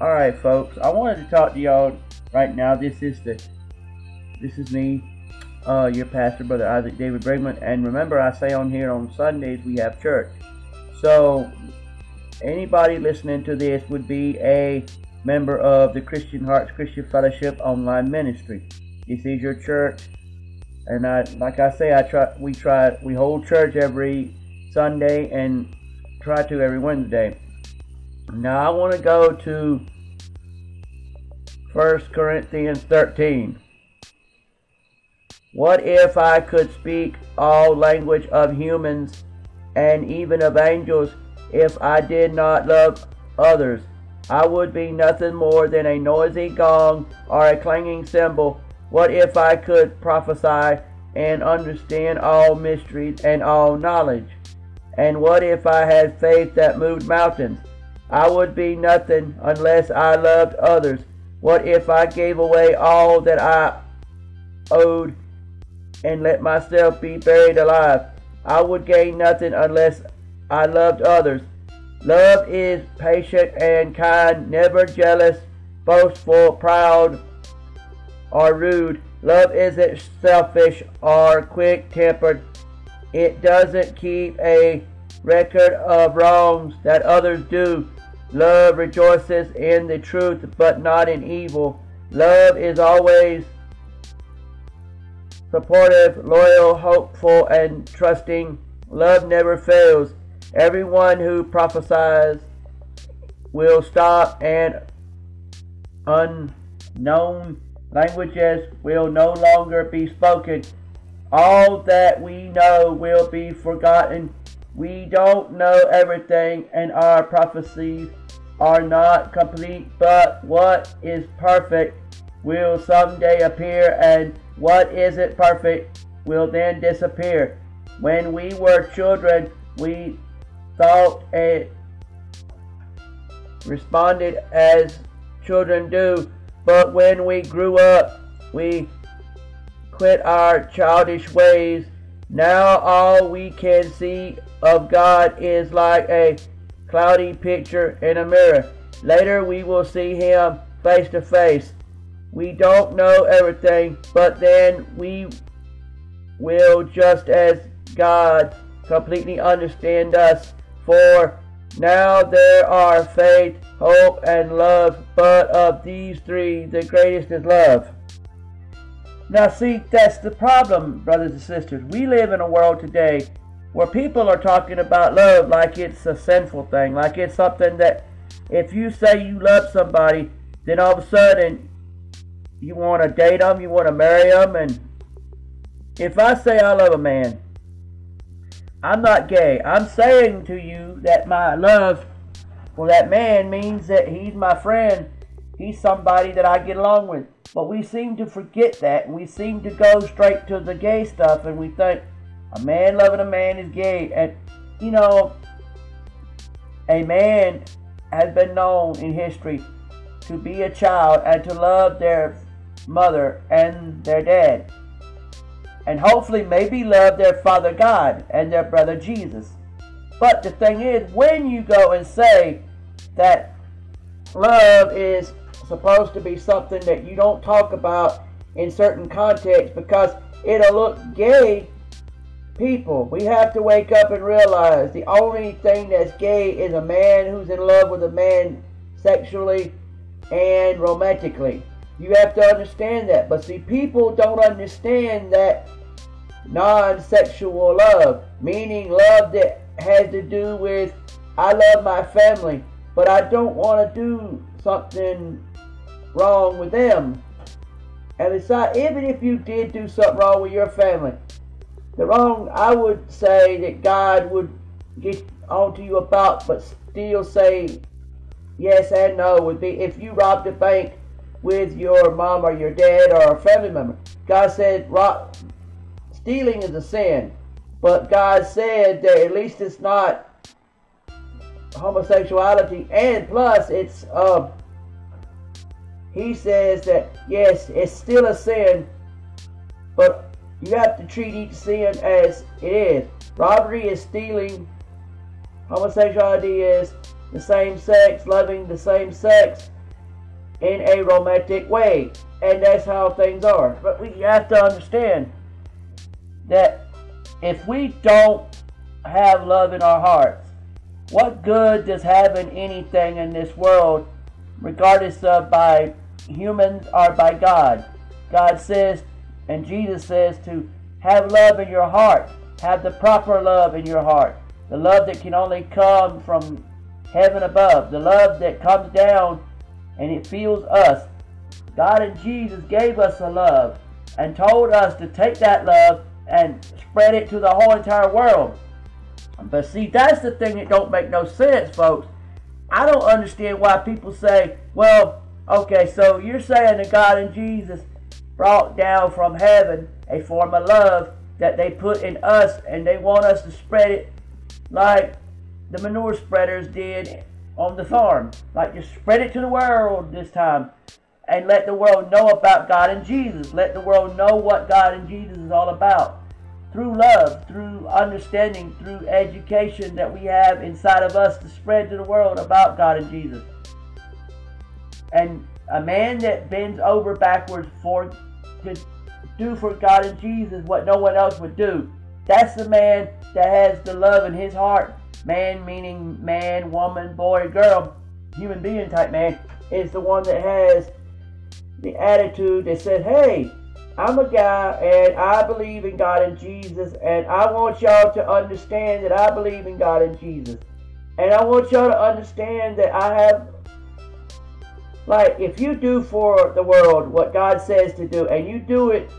All right, folks. I wanted to talk to y'all right now. This is the this is me, uh, your pastor, brother Isaac David Brigman. And remember, I say on here on Sundays we have church. So anybody listening to this would be a member of the Christian Hearts Christian Fellowship online ministry. This is your church, and I, like I say, I try. We try. We hold church every Sunday and try to every Wednesday. Now I want to go to 1 Corinthians 13. What if I could speak all language of humans and even of angels if I did not love others? I would be nothing more than a noisy gong or a clanging cymbal. What if I could prophesy and understand all mysteries and all knowledge? And what if I had faith that moved mountains? I would be nothing unless I loved others. What if I gave away all that I owed and let myself be buried alive? I would gain nothing unless I loved others. Love is patient and kind, never jealous, boastful, proud, or rude. Love isn't selfish or quick tempered. It doesn't keep a record of wrongs that others do. Love rejoices in the truth, but not in evil. Love is always supportive, loyal, hopeful, and trusting. Love never fails. Everyone who prophesies will stop, and unknown languages will no longer be spoken. All that we know will be forgotten. We don't know everything, and our prophecies are not complete, but what is perfect will someday appear, and what isn't perfect will then disappear. When we were children, we thought and responded as children do, but when we grew up, we quit our childish ways. Now all we can see of God is like a cloudy picture in a mirror. Later we will see him face to face. We don't know everything, but then we will just as God completely understand us. For now there are faith, hope, and love, but of these three, the greatest is love. Now, see, that's the problem, brothers and sisters. We live in a world today where people are talking about love like it's a sinful thing, like it's something that if you say you love somebody, then all of a sudden you want to date them, you want to marry them, and if I say I love a man, I'm not gay. I'm saying to you that my love for that man means that he's my friend. He's somebody that I get along with. But we seem to forget that. We seem to go straight to the gay stuff and we think a man loving a man is gay. And, you know, a man has been known in history to be a child and to love their mother and their dad. And hopefully, maybe love their Father God and their brother Jesus. But the thing is, when you go and say that love is supposed to be something that you don't talk about in certain contexts because it'll look gay people. We have to wake up and realize the only thing that's gay is a man who's in love with a man sexually and romantically. You have to understand that. But see, people don't understand that non sexual love, meaning love that has to do with I love my family, but I don't want to do something wrong with them. And besides, even if you did do something wrong with your family, the wrong I would say that God would get onto you about, but still say yes and no would be if you robbed a bank with your mom or your dad or a family member. God said rob, stealing is a sin, but God said that at least it's not homosexuality, and plus it's uh, he says that yes, it's still a sin, but you have to treat each sin as it is. Robbery is stealing. Homosexuality is the same sex, loving the same sex. in a romantic way. And that's how things are. But we have to understand that if we don't have love in our hearts, what good does having anything in this world, regardless of by humans or by God? God says, and Jesus says, to have love in your heart. Have the proper love in your heart. The love that can only come from heaven above. The love that comes down and it feels us. God and Jesus gave us a love and told us to take that love and spread it to the whole entire world. But see, that's the thing that don't make no sense, folks. I don't understand why people say, well, okay, so you're saying that God and Jesus brought down from heaven a form of love that they put in us and they want us to spread it like the manure spreaders did on the farm. Like just spread it to the world this time and let the world know about God and Jesus. Let the world know what God and Jesus is all about. Through love, through understanding, through education that we have inside of us to spread to the world about God and Jesus. And a man that bends over backwards for do for God and Jesus what no one else would do. That's the man that has the love in his heart. Man meaning man, woman, boy, girl, human being type man is the one that has the attitude that says, hey, I'm a guy and I believe in God and Jesus and I want y'all to understand that I believe in God and Jesus. And I want y'all to understand that I have like if you do for the world what God says to do and you do it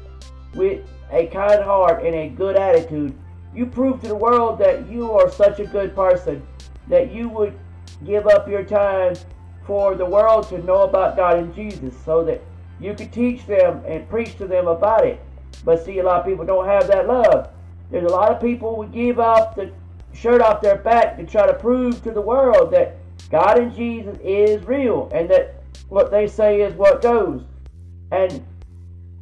with a kind heart and a good attitude, you prove to the world that you are such a good person that you would give up your time for the world to know about God and Jesus so that you could teach them and preach to them about it. But see, a lot of people don't have that love. There's a lot of people who give up the shirt off their back to try to prove to the world that God and Jesus is real and that what they say is what goes. And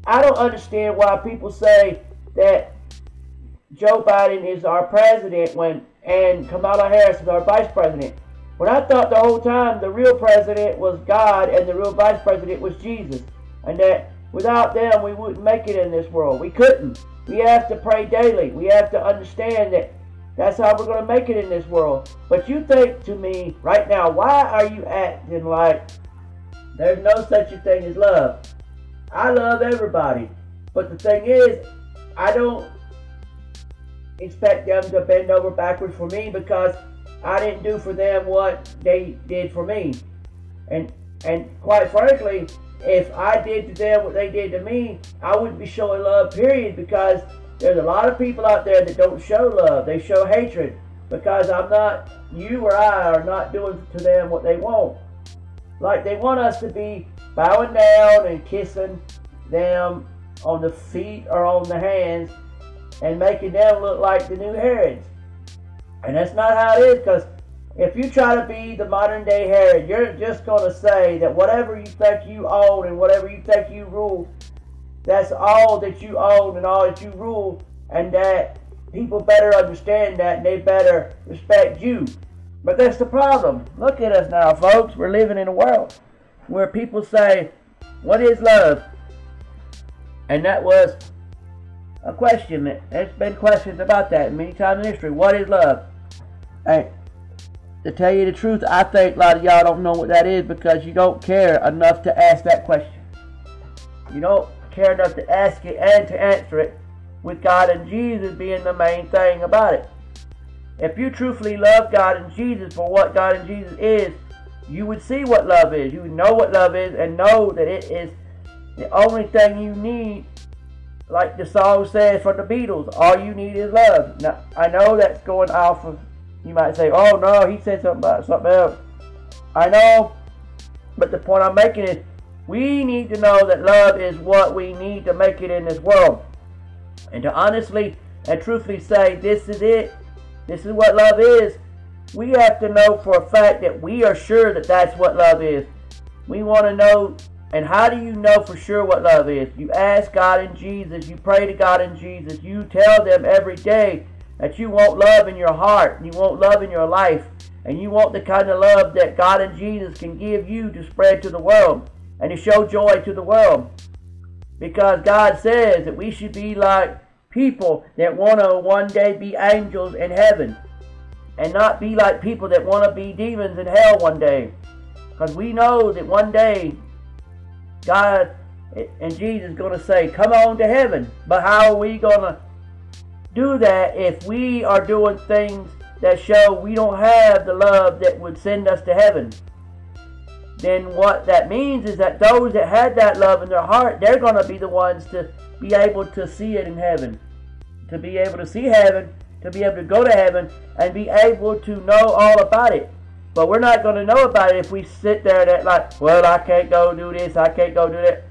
I don't understand why people say that Joe Biden is our president when and Kamala Harris is our vice president. When I thought the whole time the real president was God and the real vice president was Jesus. And that without them we wouldn't make it in this world. We couldn't. We have to pray daily. We have to understand that that's how we're going to make it in this world. But you think to me right now, why are you acting like there's no such a thing as love? I love everybody. But the thing is, I don't expect them to bend over backwards for me because I didn't do for them what they did for me. And and quite frankly, if I did to them what they did to me, I wouldn't be showing love, period, because there's a lot of people out there that don't show love. They show hatred because I'm not, you or I are not doing to them what they want. Like they want us to be bowing down and kissing them on the feet or on the hands and making them look like the new Herods. And that's not how it is because if you try to be the modern day Herod, you're just going to say that whatever you think you own and whatever you think you rule, that's all that you own and all that you rule, and that people better understand that and they better respect you. But that's the problem. Look at us now, folks. We're living in a world where people say, What is love? And that was a question. There's been questions about that many times in history. What is love? And to tell you the truth, I think a lot of y'all don't know what that is because you don't care enough to ask that question. You don't care enough to ask it and to answer it with God and Jesus being the main thing about it. If you truthfully love God and Jesus for what God and Jesus is, you would see what love is. You would know what love is and know that it is the only thing you need. Like the song says from the Beatles, all you need is love. Now, I know that's going off of, you might say, oh no, he said something about something else. I know, but the point I'm making is we need to know that love is what we need to make it in this world. And to honestly and truthfully say, this is it, this is what love is, we have to know for a fact that we are sure that that's what love is. We want to know, and how do you know for sure what love is? You ask God and Jesus, you pray to God and Jesus, you tell them every day that you want love in your heart, you want love in your life, and you want the kind of love that God and Jesus can give you to spread to the world. and to show joy to the world. Because God says that we should be like people that want to one day be angels in heaven and not be like people that want to be demons in hell one day. Because we know that one day God and Jesus is going to say, Come on to heaven. But how are we going to do that if we are doing things that show we don't have the love that would send us to heaven? Then what that means is that those that had that love in their heart, they're going to be the ones to be able to see it in heaven. To be able to see heaven to be able to go to heaven and be able to know all about it. But we're not going to know about it if we sit there and like, well, I can't go do this, I can't go do that.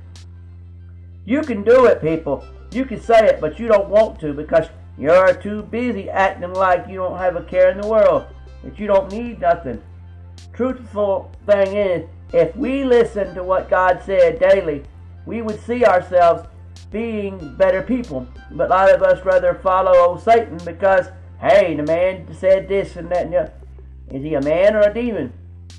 You can do it, people. You can say it, but you don't want to because you're too busy acting like you don't have a care in the world, that you don't need nothing. Truthful thing is, if we listen to what God said daily, we would see ourselves being better people. But a lot of us rather follow old Satan because, hey, the man said this and that and that. Is he a man or a demon?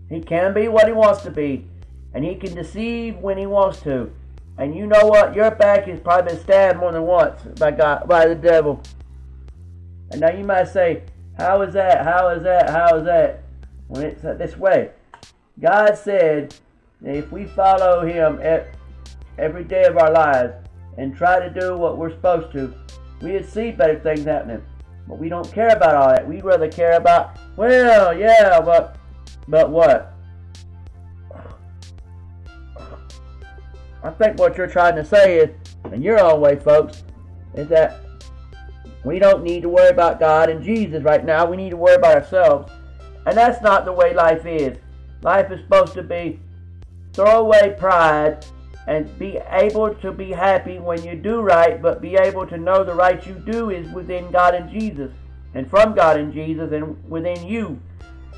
He can be what he wants to be, and he can deceive when he wants to. And you know what? Your back has probably been stabbed more than once by God, by the devil. And now you might say, how is that? How is that? How is that? When it's this way. God said if we follow him every day of our lives, and try to do what we're supposed to, we'd see better things happening. But we don't care about all that. We'd rather care about, well, yeah, but, but what? I think what you're trying to say is, in your own way, folks, is that we don't need to worry about God and Jesus right now. We need to worry about ourselves. And that's not the way life is. Life is supposed to be throw away pride and be able to be happy when you do right, but be able to know the right you do is within God and Jesus, and from God and Jesus, and within you.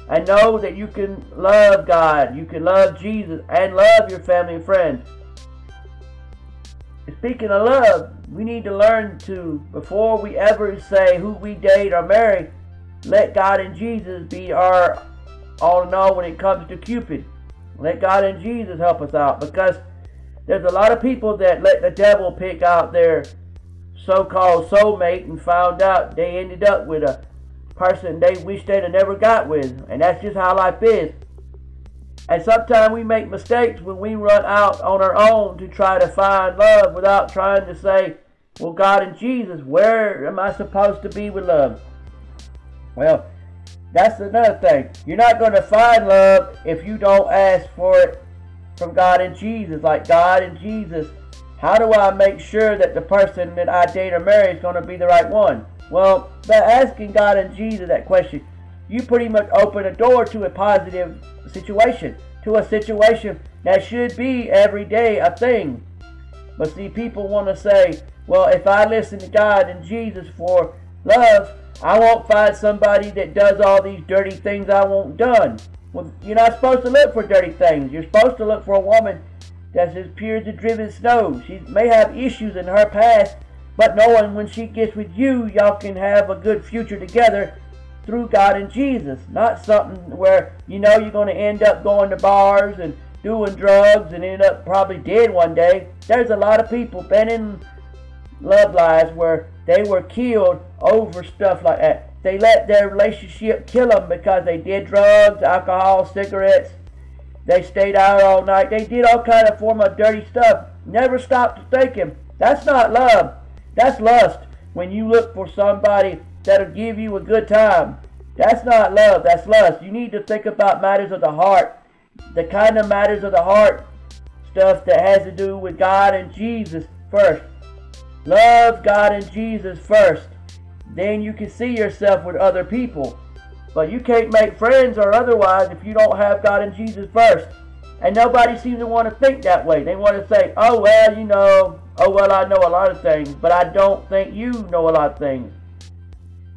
And know that you can love God, you can love Jesus, and love your family and friends. Speaking of love, we need to learn to, before we ever say who we date or marry, let God and Jesus be our all in all when it comes to Cupid. Let God and Jesus help us out because there's a lot of people that let the devil pick out their so-called soulmate and found out they ended up with a person they wish they'd have never got with. And that's just how life is. And sometimes we make mistakes when we run out on our own to try to find love without trying to say, well, God and Jesus, where am I supposed to be with love? Well, that's another thing. You're not going to find love if you don't ask for it from God and Jesus. Like God and Jesus, how do I make sure that the person that I date or marry is going to be the right one? Well, by asking God and Jesus that question, you pretty much open a door to a positive situation, to a situation that should be every day a thing. But see, people want to say, well, if I listen to God and Jesus for love, I won't find somebody that does all these dirty things I want done. Well, you're not supposed to look for dirty things. You're supposed to look for a woman that's as pure as the driven snow. She may have issues in her past, but knowing when she gets with you, y'all can have a good future together through God and Jesus. Not something where you know you're going to end up going to bars and doing drugs and end up probably dead one day. There's a lot of people been in love lives where they were killed over stuff like that. They let their relationship kill them because they did drugs, alcohol, cigarettes. They stayed out all night. They did all kind of form of dirty stuff. Never stopped to thinking. That's not love. That's lust. When you look for somebody that'll give you a good time. That's not love. That's lust. You need to think about matters of the heart. The kind of matters of the heart stuff that has to do with God and Jesus first. Love God and Jesus first then you can see yourself with other people. But you can't make friends or otherwise if you don't have God and Jesus first. And nobody seems to want to think that way. They want to say, oh, well, you know, oh, well, I know a lot of things, but I don't think you know a lot of things.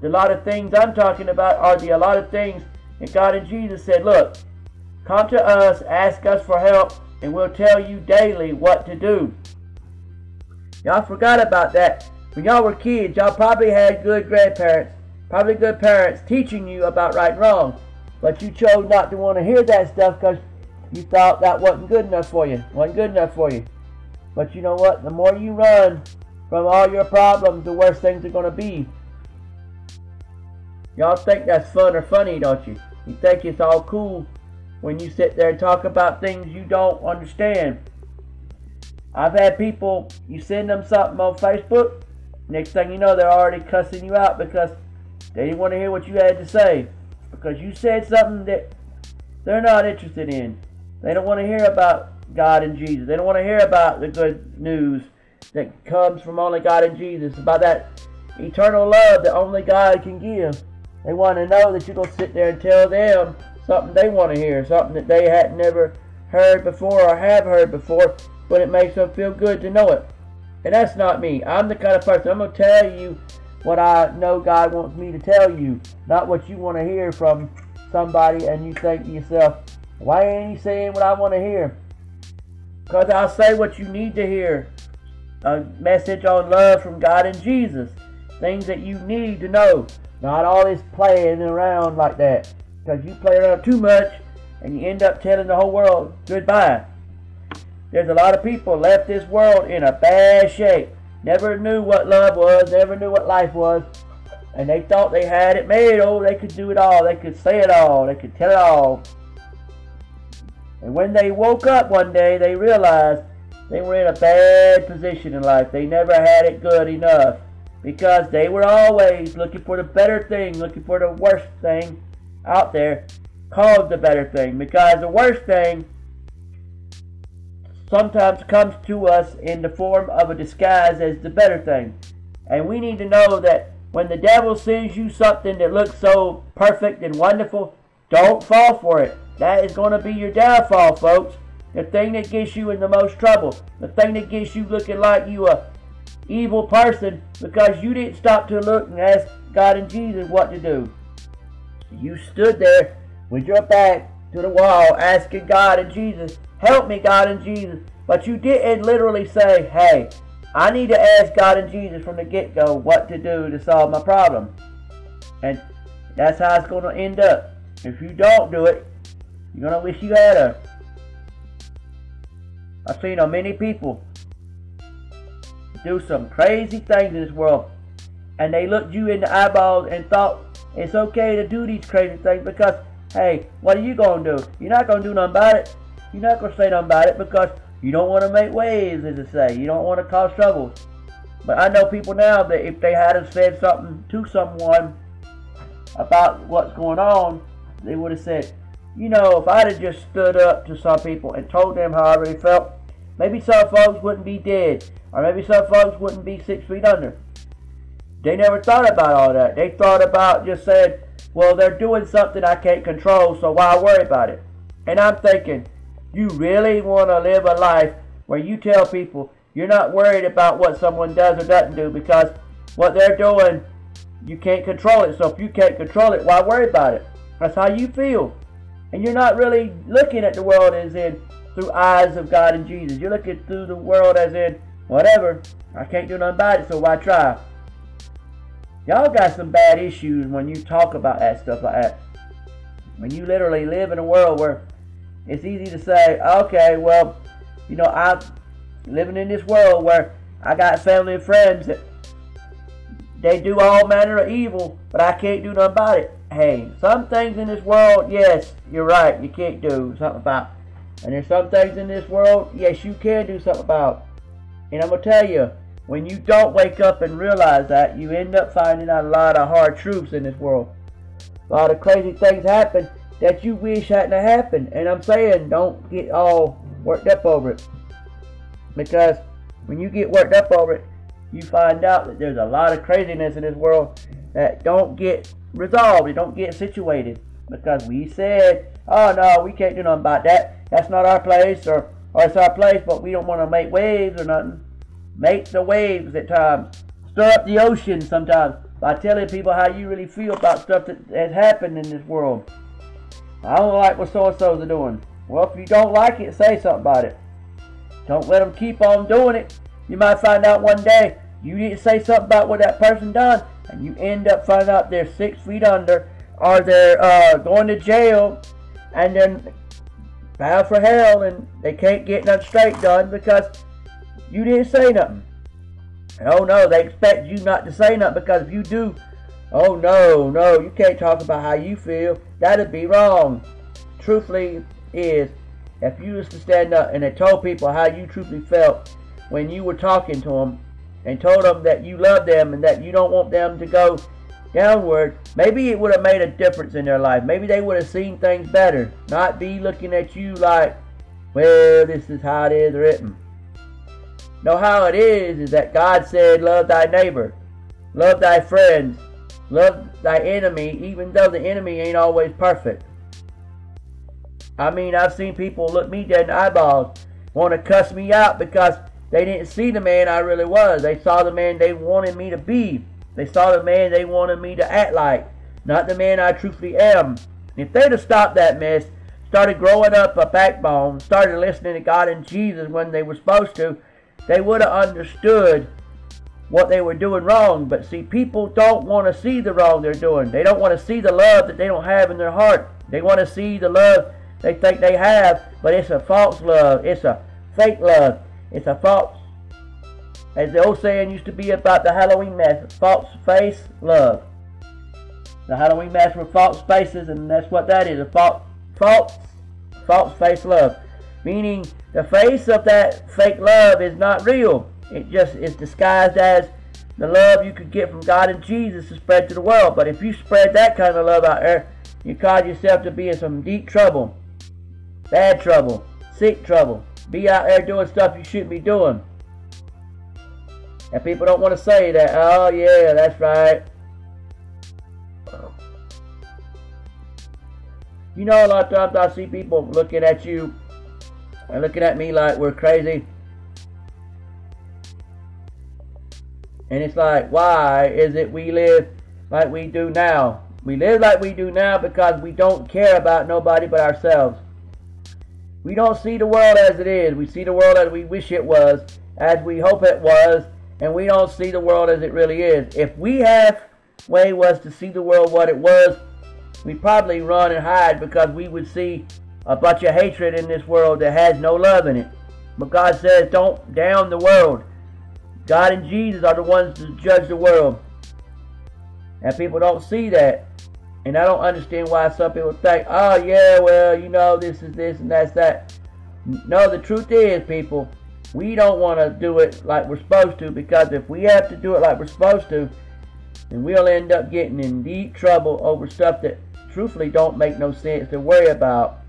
The lot of things I'm talking about are the a lot of things that God and Jesus said, look, come to us, ask us for help, and we'll tell you daily what to do. Y'all forgot about that when y'all were kids, y'all probably had good grandparents, probably good parents teaching you about right and wrong. But you chose not to want to hear that stuff because you thought that wasn't good enough for you. Wasn't good enough for you. But you know what? The more you run from all your problems, the worse things are going to be. Y'all think that's fun or funny, don't you? You think it's all cool when you sit there and talk about things you don't understand. I've had people, you send them something on Facebook, next thing you know, they're already cussing you out because they didn't want to hear what you had to say. Because you said something that they're not interested in. They don't want to hear about God and Jesus. They don't want to hear about the good news that comes from only God and Jesus, about that eternal love that only God can give. They want to know that you're going to sit there and tell them something they want to hear, something that they had never heard before or have heard before, but it makes them feel good to know it. And that's not me. I'm the kind of person, I'm going to tell you what I know God wants me to tell you, not what you want to hear from somebody and you think to yourself, why ain't he saying what I want to hear? Because I'll say what you need to hear. A message on love from God and Jesus. Things that you need to know. Not all this playing around like that. Because you play around too much and you end up telling the whole world goodbye. There's a lot of people left this world in a bad shape. Never knew what love was, never knew what life was. And they thought they had it made. Oh, they could do it all. They could say it all. They could tell it all. And when they woke up one day, they realized they were in a bad position in life. They never had it good enough because they were always looking for the better thing, looking for the worst thing out there called the better thing because the worst thing sometimes comes to us in the form of a disguise as the better thing. And we need to know that when the devil sends you something that looks so perfect and wonderful, don't fall for it. That is going to be your downfall, folks. The thing that gets you in the most trouble. The thing that gets you looking like you a evil person because you didn't stop to look and ask God and Jesus what to do. You stood there with your back to the wall asking God and Jesus, help me God and Jesus. But you didn't literally say, hey, I need to ask God and Jesus from the get-go what to do to solve my problem. And that's how it's going to end up. If you don't do it, you're going to wish you had. I've seen many people do some crazy things in this world. And they looked you in the eyeballs and thought it's okay to do these crazy things because, hey, what are you going to do? You're not going to do nothing about it. You're not going to say nothing about it because you don't want to make waves, as they say. You don't want to cause trouble. But I know people now that if they had said something to someone about what's going on, they would have said, you know, if I'd have just stood up to some people and told them how I really felt, maybe some folks wouldn't be dead, or maybe some folks wouldn't be six feet under. They never thought about all that. They thought about just saying, well, they're doing something I can't control, so why worry about it? And I'm thinking, you really want to live a life where you tell people you're not worried about what someone does or doesn't do because what they're doing, you can't control it. So if you can't control it, why worry about it? That's how you feel. And you're not really looking at the world as in through eyes of God and Jesus. You're looking through the world as in, whatever, I can't do nothing about it, so why try? Y'all got some bad issues when you talk about that stuff like that. When you literally live in a world where it's easy to say, okay, well, you know, I'm living in this world where I got family and friends that they do all manner of evil, but I can't do nothing about it hey, some things in this world, yes, you're right, you can't do something about. And there's some things in this world, yes, you can do something about. And I'm going to tell you, when you don't wake up and realize that, you end up finding out a lot of hard truths in this world. A lot of crazy things happen that you wish hadn't happened. And I'm saying, don't get all worked up over it. Because when you get worked up over it, you find out that there's a lot of craziness in this world that don't get resolved. It don't get situated because we said, oh no, we can't do nothing about that. That's not our place, or or it's our place, but we don't want to make waves or nothing. Make the waves at times. Stir up the ocean sometimes by telling people how you really feel about stuff that has happened in this world. I don't like what so and so's are doing. Well, if you don't like it, say something about it. Don't let them keep on doing it. You might find out one day you didn't say something about what that person done, and you end up finding out they're six feet under, or they're uh, going to jail, and then bound for hell and they can't get nothing straight done because you didn't say nothing. Oh no, they expect you not to say nothing because if you do, oh no, no, you can't talk about how you feel. That'd be wrong. Truthfully is, if you was to stand up and had told people how you truthfully felt when you were talking to them and told them that you love them and that you don't want them to go downward, maybe it would have made a difference in their life. Maybe they would have seen things better. Not be looking at you like, well, this is how it is written. No, how it is is that God said, love thy neighbor, love thy friends, love thy enemy, even though the enemy ain't always perfect. I mean, I've seen people look me dead in the eyeballs, want to cuss me out because they didn't see the man I really was. They saw the man they wanted me to be. They saw the man they wanted me to act like, not the man I truthfully am. If they'd have stopped that mess, started growing up a backbone, started listening to God and Jesus when they were supposed to, they would have understood what they were doing wrong. But see, people don't want to see the wrong they're doing. They don't want to see the love that they don't have in their heart. They want to see the love they think they have, but it's a false love. It's a fake love. It's a false as the old saying used to be about the Halloween mask, false face love. The Halloween mask were false faces, and that's what that is, a false, false, false face love. Meaning the face of that fake love is not real. It just is disguised as the love you could get from God and Jesus to spread to the world. But if you spread that kind of love out there, you cause yourself to be in some deep trouble. Bad trouble. Sick trouble. Be out there doing stuff you shouldn't be doing. And people don't want to say that, oh yeah, that's right. You know, a lot of times I see people looking at you and looking at me like we're crazy. And it's like, why is it we live like we do now? We live like we do now because we don't care about nobody but ourselves. We don't see the world as it is. We see the world as we wish it was, as we hope it was, and we don't see the world as it really is. If we have way was to see the world what it was, we probably run and hide because we would see a your hatred in this world that has no love in it. But God says, don't down the world. God and Jesus are the ones to judge the world. And people don't see that. And I don't understand why some people think, oh, yeah, well, you know, this is this and that's that. No, the truth is, people, we don't want to do it like we're supposed to because if we have to do it like we're supposed to, then we'll end up getting in deep trouble over stuff that truthfully don't make no sense to worry about.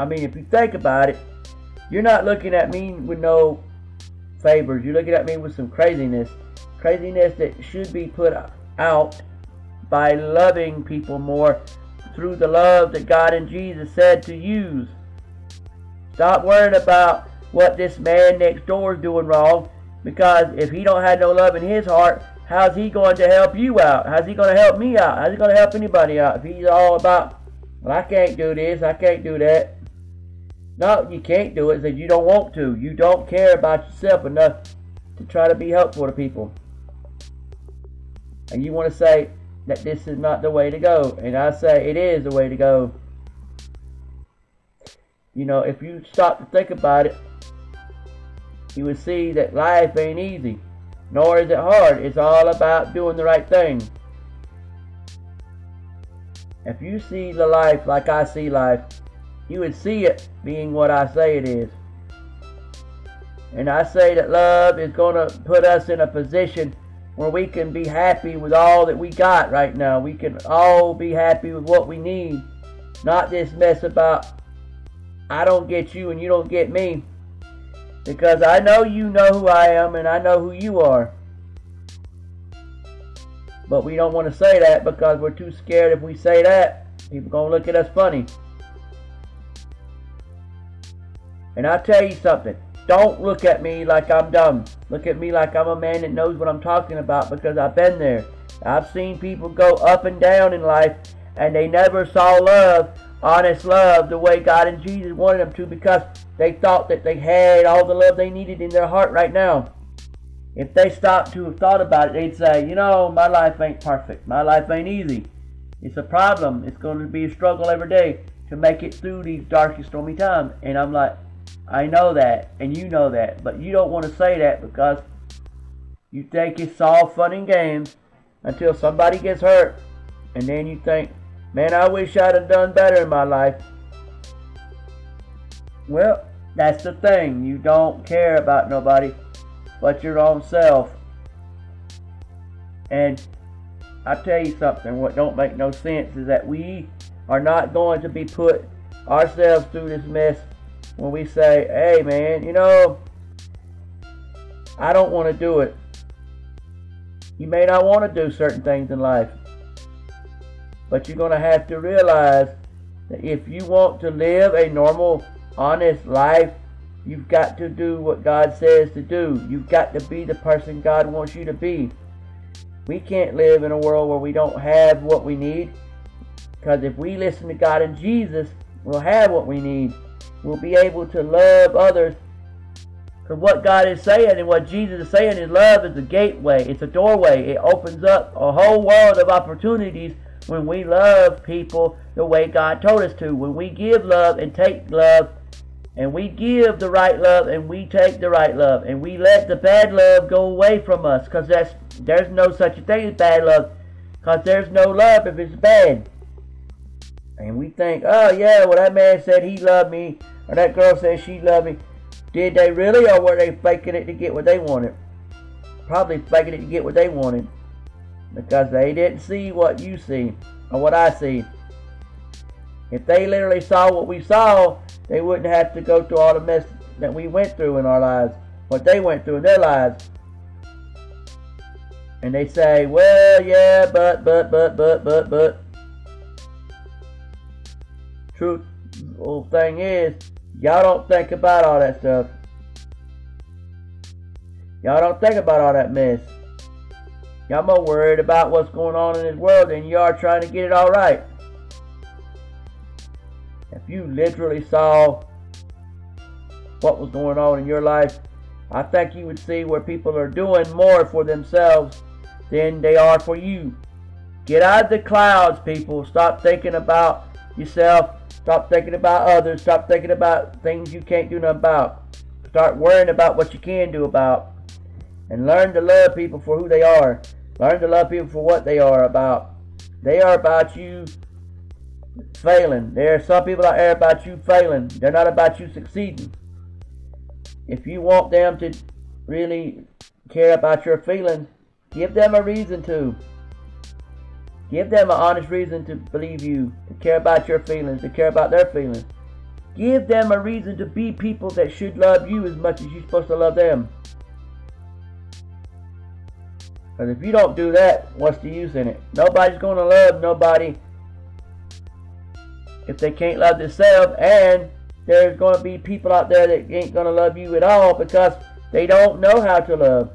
I mean, if you think about it, you're not looking at me with no favors. You're looking at me with some craziness. Craziness that should be put out by loving people more through the love that God and Jesus said to use. Stop worrying about what this man next door is doing wrong because if he don't have no love in his heart, how's he going to help you out? How's he going to help me out? How's he going to help anybody out if he's all about, well, I can't do this, I can't do that. No, you can't do it because you don't want to. You don't care about yourself enough to try to be helpful to people. And you want to say that this is not the way to go. And I say it is the way to go. You know, if you stop to think about it, you will see that life ain't easy, nor is it hard. It's all about doing the right thing. If you see the life like I see life, you would see it being what I say it is. And I say that love is going to put us in a position where we can be happy with all that we got right now. We can all be happy with what we need. Not this mess about, I don't get you and you don't get me. Because I know you know who I am and I know who you are. But we don't want to say that because we're too scared if we say that, people going to look at us funny. And i tell you something. Don't look at me like I'm dumb. Look at me like I'm a man that knows what I'm talking about because I've been there. I've seen people go up and down in life and they never saw love, honest love, the way God and Jesus wanted them to because they thought that they had all the love they needed in their heart right now. If they stopped to have thought about it, they'd say, you know, my life ain't perfect. My life ain't easy. It's a problem. It's going to be a struggle every day to make it through these dark stormy times. And I'm like, I know that, and you know that, but you don't want to say that because you think it's all fun and games until somebody gets hurt, and then you think, man, I wish I'd have done better in my life. Well, that's the thing. You don't care about nobody but your own self. And I tell you something, what don't make no sense is that we are not going to be put ourselves through this mess when we say, hey man, you know, I don't want to do it. You may not want to do certain things in life, but you're going to have to realize that if you want to live a normal, honest life, you've got to do what God says to do. You've got to be the person God wants you to be. We can't live in a world where we don't have what we need. Because if we listen to God and Jesus, we'll have what we need. We'll be able to love others. Because what God is saying and what Jesus is saying is love is a gateway. It's a doorway. It opens up a whole world of opportunities when we love people the way God told us to. When we give love and take love and we give the right love and we take the right love and we let the bad love go away from us because there's no such a thing as bad love because there's no love if it's bad and we think oh yeah well that man said he loved me or that girl said she loved me did they really or were they faking it to get what they wanted probably faking it to get what they wanted because they didn't see what you see or what I see if they literally saw what we saw they wouldn't have to go through all the mess that we went through in our lives, what they went through in their lives. And they say, well, yeah, but, but, but, but, but, but. Truth thing is, y'all don't think about all that stuff. Y'all don't think about all that mess. Y'all more worried about what's going on in this world than you are trying to get it all right if you literally saw what was going on in your life, I think you would see where people are doing more for themselves than they are for you. Get out of the clouds, people. Stop thinking about yourself. Stop thinking about others. Stop thinking about things you can't do nothing about. Start worrying about what you can do about. And learn to love people for who they are. Learn to love people for what they are about. They are about you failing. There are some people out there about you failing. They're not about you succeeding. If you want them to really care about your feelings, give them a reason to. Give them an honest reason to believe you, to care about your feelings, to care about their feelings. Give them a reason to be people that should love you as much as you're supposed to love them. Because if you don't do that, what's the use in it? Nobody's going to love nobody if they can't love themselves and there's going to be people out there that ain't going to love you at all because they don't know how to love.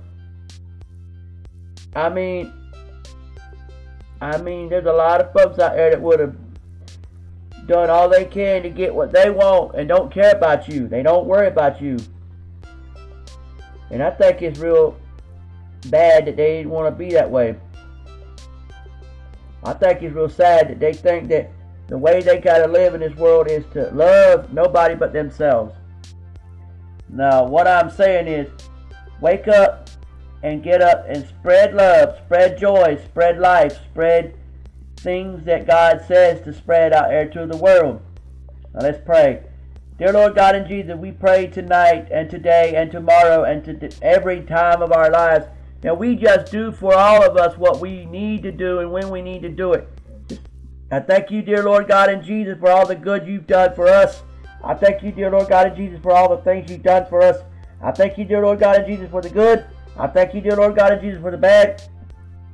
I mean, I mean, there's a lot of folks out there that would have done all they can to get what they want and don't care about you. They don't worry about you. And I think it's real bad that they want to be that way. I think it's real sad that they think that the way they got to live in this world is to love nobody but themselves. Now, what I'm saying is, wake up and get up and spread love, spread joy, spread life, spread things that God says to spread out there to the world. Now, let's pray. Dear Lord God and Jesus, we pray tonight and today and tomorrow and to every time of our lives. Now, we just do for all of us what we need to do and when we need to do it. I thank you, dear Lord God and Jesus, for all the good you've done for us. I thank you, dear Lord God and Jesus, for all the things you've done for us. I thank you, dear Lord God and Jesus, for the good. I thank you, dear Lord God and Jesus, for the bad.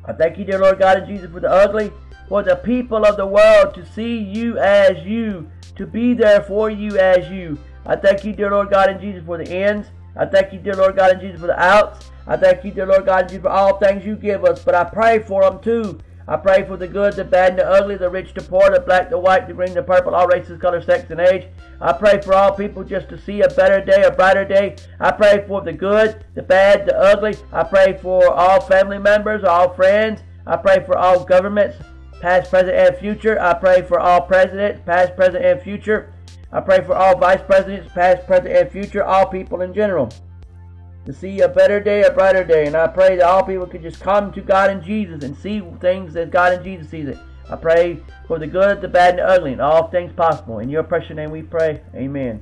I thank you, dear Lord God and Jesus, for the ugly. For the people of the world to see you as you, to be there for you as you. I thank you, dear Lord God and Jesus, for the ins. I thank you, dear Lord God and Jesus, for the outs. I thank you, dear Lord God and Jesus, for all things you give us. But I pray for them too. I pray for the good, the bad, and the ugly, the rich, the poor, the black, the white, the green, the purple, all races, colors, sex, and age. I pray for all people just to see a better day, a brighter day. I pray for the good, the bad, the ugly. I pray for all family members, all friends. I pray for all governments. past, present, and future. I pray for all presidents, past, present, and future. I pray for all vice presidents, past, present, and future, all people in general. To see a better day, a brighter day. And I pray that all people could just come to God and Jesus and see things as God and Jesus sees it. I pray for the good, the bad, and the ugly, and all things possible. In your precious name we pray. Amen.